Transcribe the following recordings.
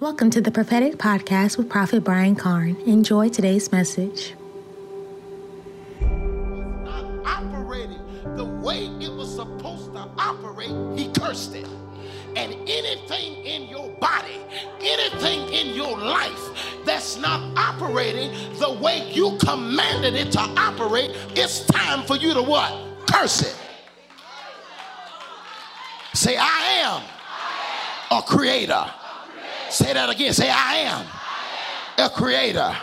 Welcome to the Prophetic Podcast with Prophet Brian Carn. Enjoy today's message. not operating the way it was supposed to operate, he cursed it. And anything in your body, anything in your life that's not operating the way you commanded it to operate, it's time for you to what? Curse it. Say, I am a creator. Say that again. Say, I am a creator.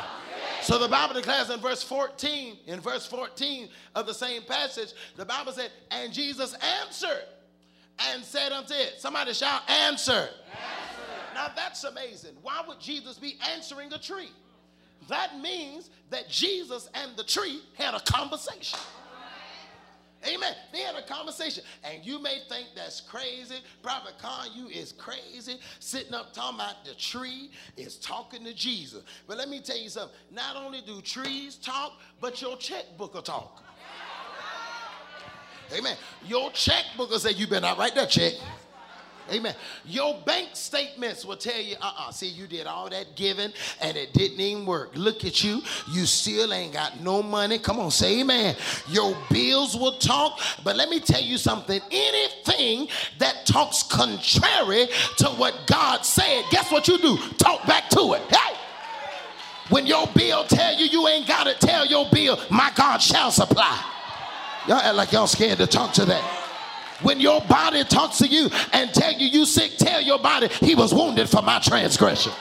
So the Bible declares in verse 14, in verse 14 of the same passage, the Bible said, and Jesus answered and said unto it, somebody shout, answer. Now that's amazing. Why would Jesus be answering a tree? That means that Jesus and the tree had a conversation. Amen. They had a conversation. And you may think that's crazy. Prophet Carn, you is crazy. Sitting up talking about the tree is talking to Jesus. But let me tell you something. Not only do trees talk, but your checkbook will talk. Amen. Your checkbook will say, you better not write that check. Amen. Your bank statements will tell you, uh uh see, you did all that giving and it didn't even work. Look at you. You still ain't got no money. Come on, say amen. Your bills will talk, but let me tell you something. Anything that talks contrary to what God said, guess what you do? Talk back to it. Hey! When your bill tell you you ain't got to tell your bill, my God shall supply. Y'all act like y'all scared to talk to that. When your body talks to you and tell you you sick, tell your body he was wounded for my transgression.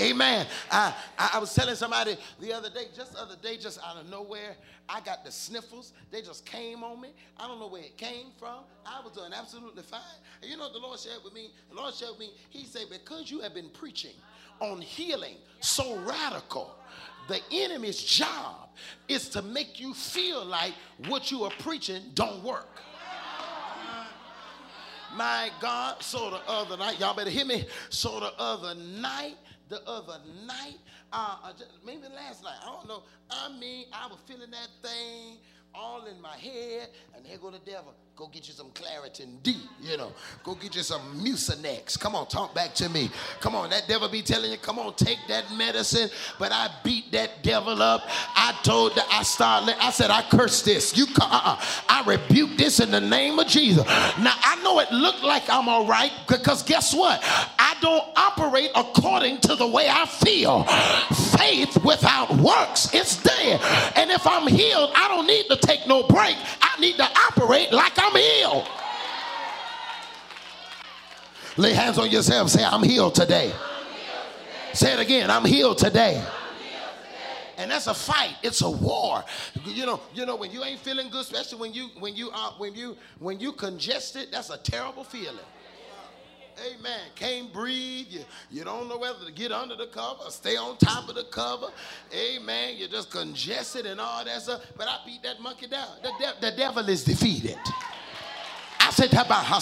Amen. I, I, was telling somebody the other day, just the other day, just out of nowhere, I got the sniffles. They just came on me. I don't know where it came from. I was doing absolutely fine. And you know what the Lord shared with me? The Lord shared with me, He said, because you have been preaching on healing so radical, the enemy's job is to make you feel like what you are preaching don't work. My God, so the other night, y'all better hear me. So the other night, the other night, uh, uh, maybe last night, I don't know. I mean, I was feeling that thing all in my head, and here go the devil. Go get you some Claritin D, you know. Go get you some Mucinex. Come on, talk back to me. Come on, that devil be telling you, come on, take that medicine. But I beat that devil up. I told that I started, I said, I curse this. You, uh-uh. I rebuke this in the name of Jesus. Now, I know it looked like I'm all right because guess what? I don't operate according to the way I feel. Faith without works, it's dead. And if I'm healed, I don't need to take no break. I need to operate like I'm healed. Lay hands on yourself. Say, I'm healed today. Say it again. I'm healed today. And that's a fight. It's a war. You know, you know, when you ain't feeling good, especially when you when you are when you when you congested, that's a terrible feeling. Amen. Can't breathe. You, you don't know whether to get under the cover or stay on top of the cover. Amen. You're just congested and all that stuff. But I beat that monkey down. The, de- the devil is defeated. I said. I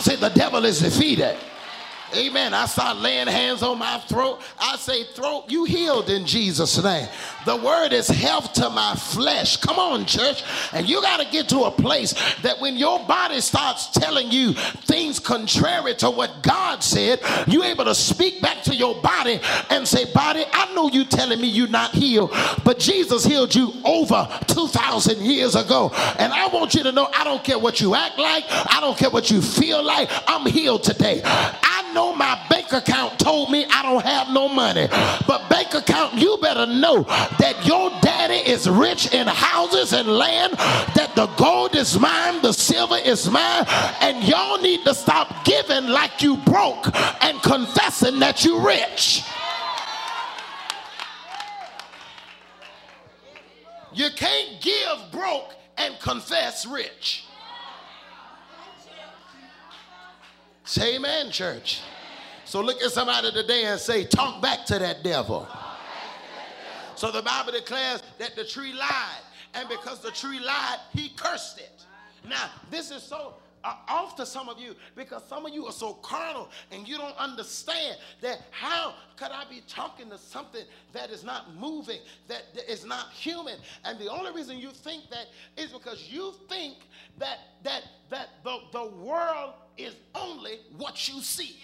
said, the devil is defeated. Amen. I start laying hands on my throat. I say, throat, you healed in Jesus' name. The word is health to my flesh. Come on, church. And you got to get to a place that when your body starts telling you things contrary to what God said, you're able to speak back to your body and say, Body, I know you telling me you're not healed, but Jesus healed you over 2,000 years ago. And I want you to know I don't care what you act like, I don't care what you feel like, I'm healed today. I know my bank account told me I don't have no money, but bank account, you better know that your daddy is rich in houses and land, that the gold is mine, the silver is mine, and y'all need to stop giving like you broke and confessing that you rich. You can't give broke and confess rich. Say amen, church. So look at somebody today and say, talk back to that devil. So the Bible declares that the tree lied. And because the tree lied, he cursed it. Now, this is so uh, off to some of you because some of you are so carnal and you don't understand that how could I be talking to something that is not moving, that is not human? And the only reason you think that is because you think that that that the, the world is only what you see.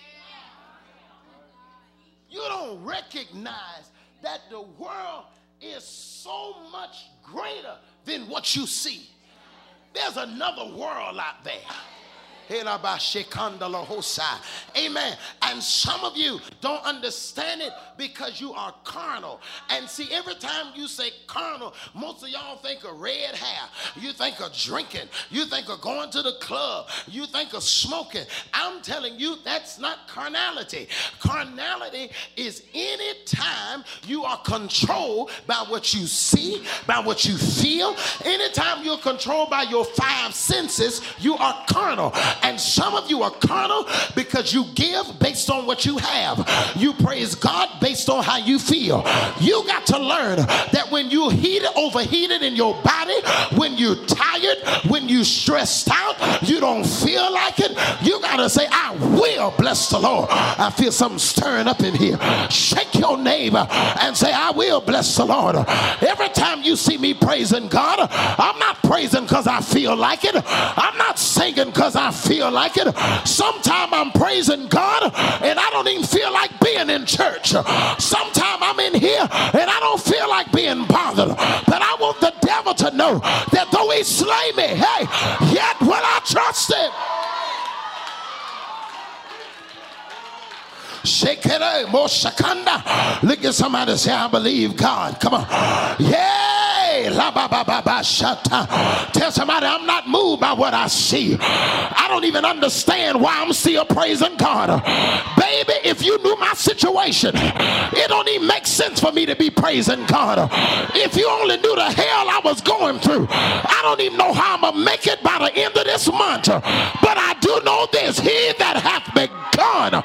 You don't recognize that the world is so much greater than what you see. There's another world out there. Amen. And some of you don't understand it because you are carnal. And see, every time you say carnal, most of y'all think of red hair. You think of drinking. You think of going to the club. You think of smoking. I'm telling you, that's not carnality. Carnality is any time you are controlled by what you see, by what you feel. Anytime you're controlled by your five senses, you are carnal. And some of you are carnal because you give based on what you have. You praise God based on how you feel. You got to learn that when you heated, overheated in your body, when you're tired, when you're stressed out, you don't feel like it, you got to say, I will bless the Lord. I feel something stirring up in here. Shake your neighbor and say, I will bless the Lord. Every time you see me praising God, I'm not praising because I feel like it. I'm not singing because I feel feel like it. Sometimes I'm praising God and I don't even feel like being in church. Sometimes I'm in here and I don't feel like being bothered. But I want the devil to know that though he slay me, hey, yet will I trust him. Shake it up, Look at somebody say, I believe God. Come on. Yeah. Tell somebody I'm not moved by what I see. I don't even understand why I'm still praising God. Baby, if you knew my situation, it don't even make sense for me to be praising God. If you only knew the hell I was going through, I don't even know how I'm gonna make it by the end of this month. But I do know this: He that hath begun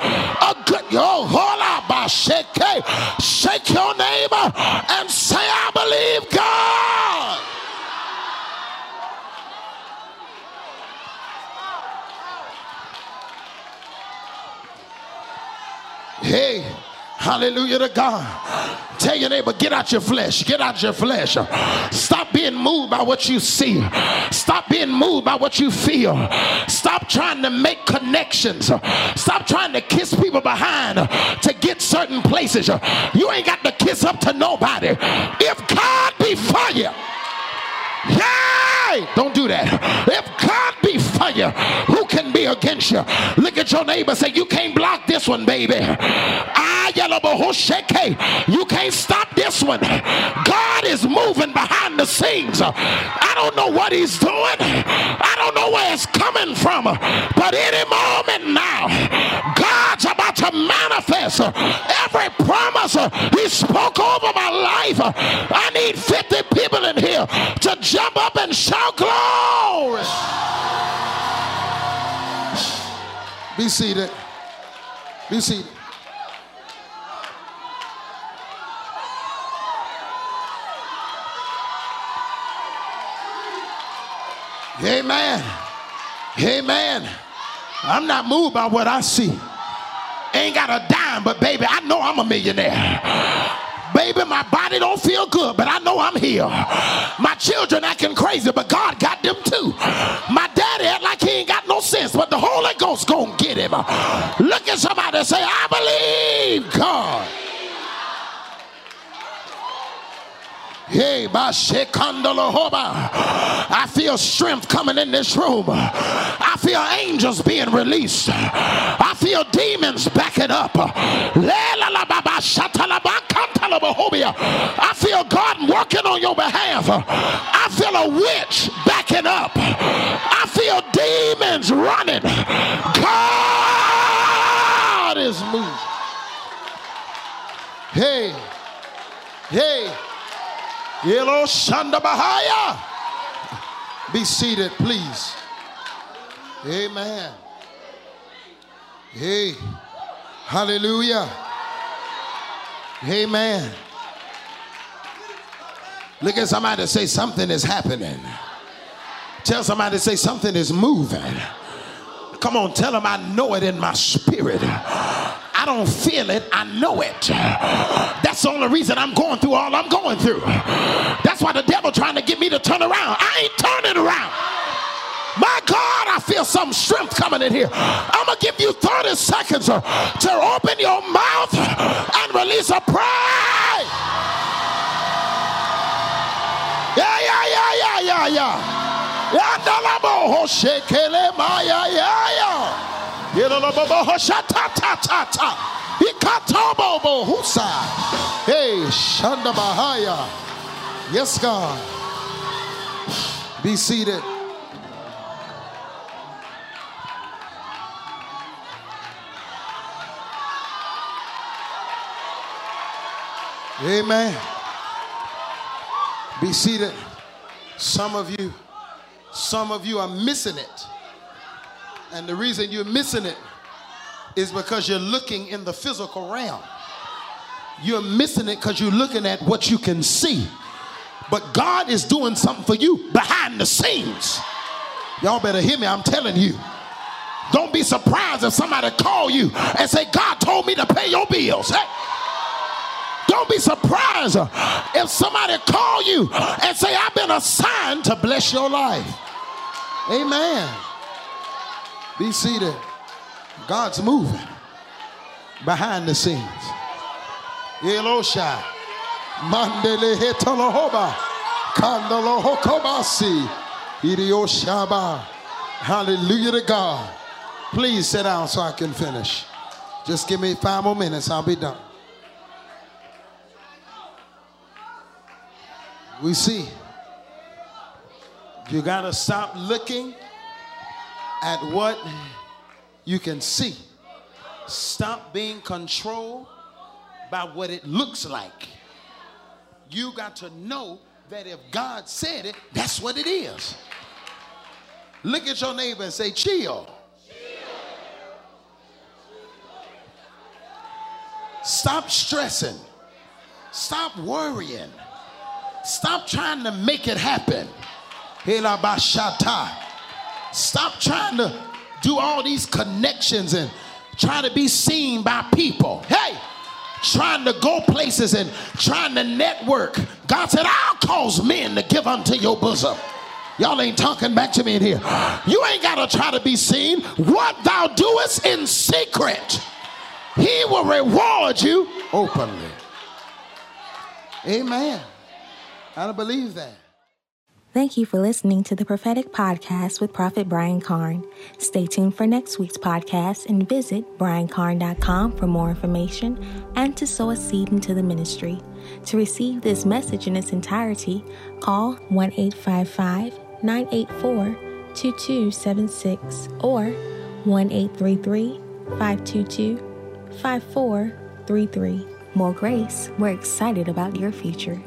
Hey, hallelujah to God. Tell your neighbor, get out your flesh. Get out your flesh. Stop being moved by what you see. Stop being moved by what you feel. Stop trying to make connections. Stop trying to kiss people behind to get certain places. You ain't got to kiss up to nobody. If God be for you, Hey, don't do that. If God be for you, who can be against you? Look at your neighbor. Say, you can't block this one, baby. Ah, yellow you can't stop this one. God is moving behind the scenes. I don't know what he's doing. I don't know where it's coming from. But any moment now, God's about to manifest every promise he spoke over my life. I need 50 people in here to jump up and shout glory. Be seated. Be seated. Amen. Amen. I'm not moved by what I see. Ain't got a dime, but baby, I know I'm a millionaire. Baby, my body don't feel good, but I know I'm here. My children acting crazy, but God got Look at somebody say, I believe God. Hey, I feel strength coming in this room. I feel angels being released. I feel demons backing up. I feel God working on your behalf. I feel a witch backing up. I feel demons running. God is moving. Hey, hey. Yellow Shanda Bahaya. Be seated, please. Amen. Hey, hallelujah. Amen. Look at somebody say something is happening. Tell somebody say something is moving. Come on, tell them I know it in my spirit. I don't feel it, I know it. That's the only reason I'm going through all I'm going through. That's why the devil trying to get me to turn around. I ain't turning around. My God, I feel some strength coming in here. I'm going to give you 30 seconds uh, to open your mouth and release a praise. Yeah, yeah, yeah, yeah, yeah, yeah. Yandalabo hoshekele maya ya husa. Hey, Shanda Bahaya. Yes, God. Be seated. Amen. Be seated. Some of you, some of you are missing it. And the reason you're missing it is because you're looking in the physical realm. You're missing it because you're looking at what you can see. But God is doing something for you behind the scenes. Y'all better hear me. I'm telling you. Don't be surprised if somebody call you and say, God told me to pay your bills. Hey. Don't be surprised if somebody call you and say, I've been assigned to bless your life. Amen. Be seated. God's moving behind the scenes. Elosha. Mandele hetolohoba. Kandalo hokobasi. Idioshaba. Hallelujah to God. Please sit down so I can finish. Just give me five more minutes. I'll be done. We see. You got to stop looking at what you can see. Stop being controlled by what it looks like. You got to know that if God said it, that's what it is. Look at your neighbor and say, chill. Stop stressing. Stop worrying. Stop trying to make it happen. Stop trying to do all these connections and try to be seen by people. Hey, trying to go places and trying to network. God said, I'll cause men to give unto your bosom. Y'all ain't talking back to me in here. You ain't got to try to be seen. What thou doest in secret, he will reward you openly. Amen. I don't believe that. Thank you for listening to the Prophetic Podcast with Prophet Brian Carn. Stay tuned for next week's podcast and visit briancarn.com for more information and to sow a seed into the ministry. To receive this message in its entirety, call 1 855 984 2276 or 1 833 522 5433. More grace, we're excited about your future.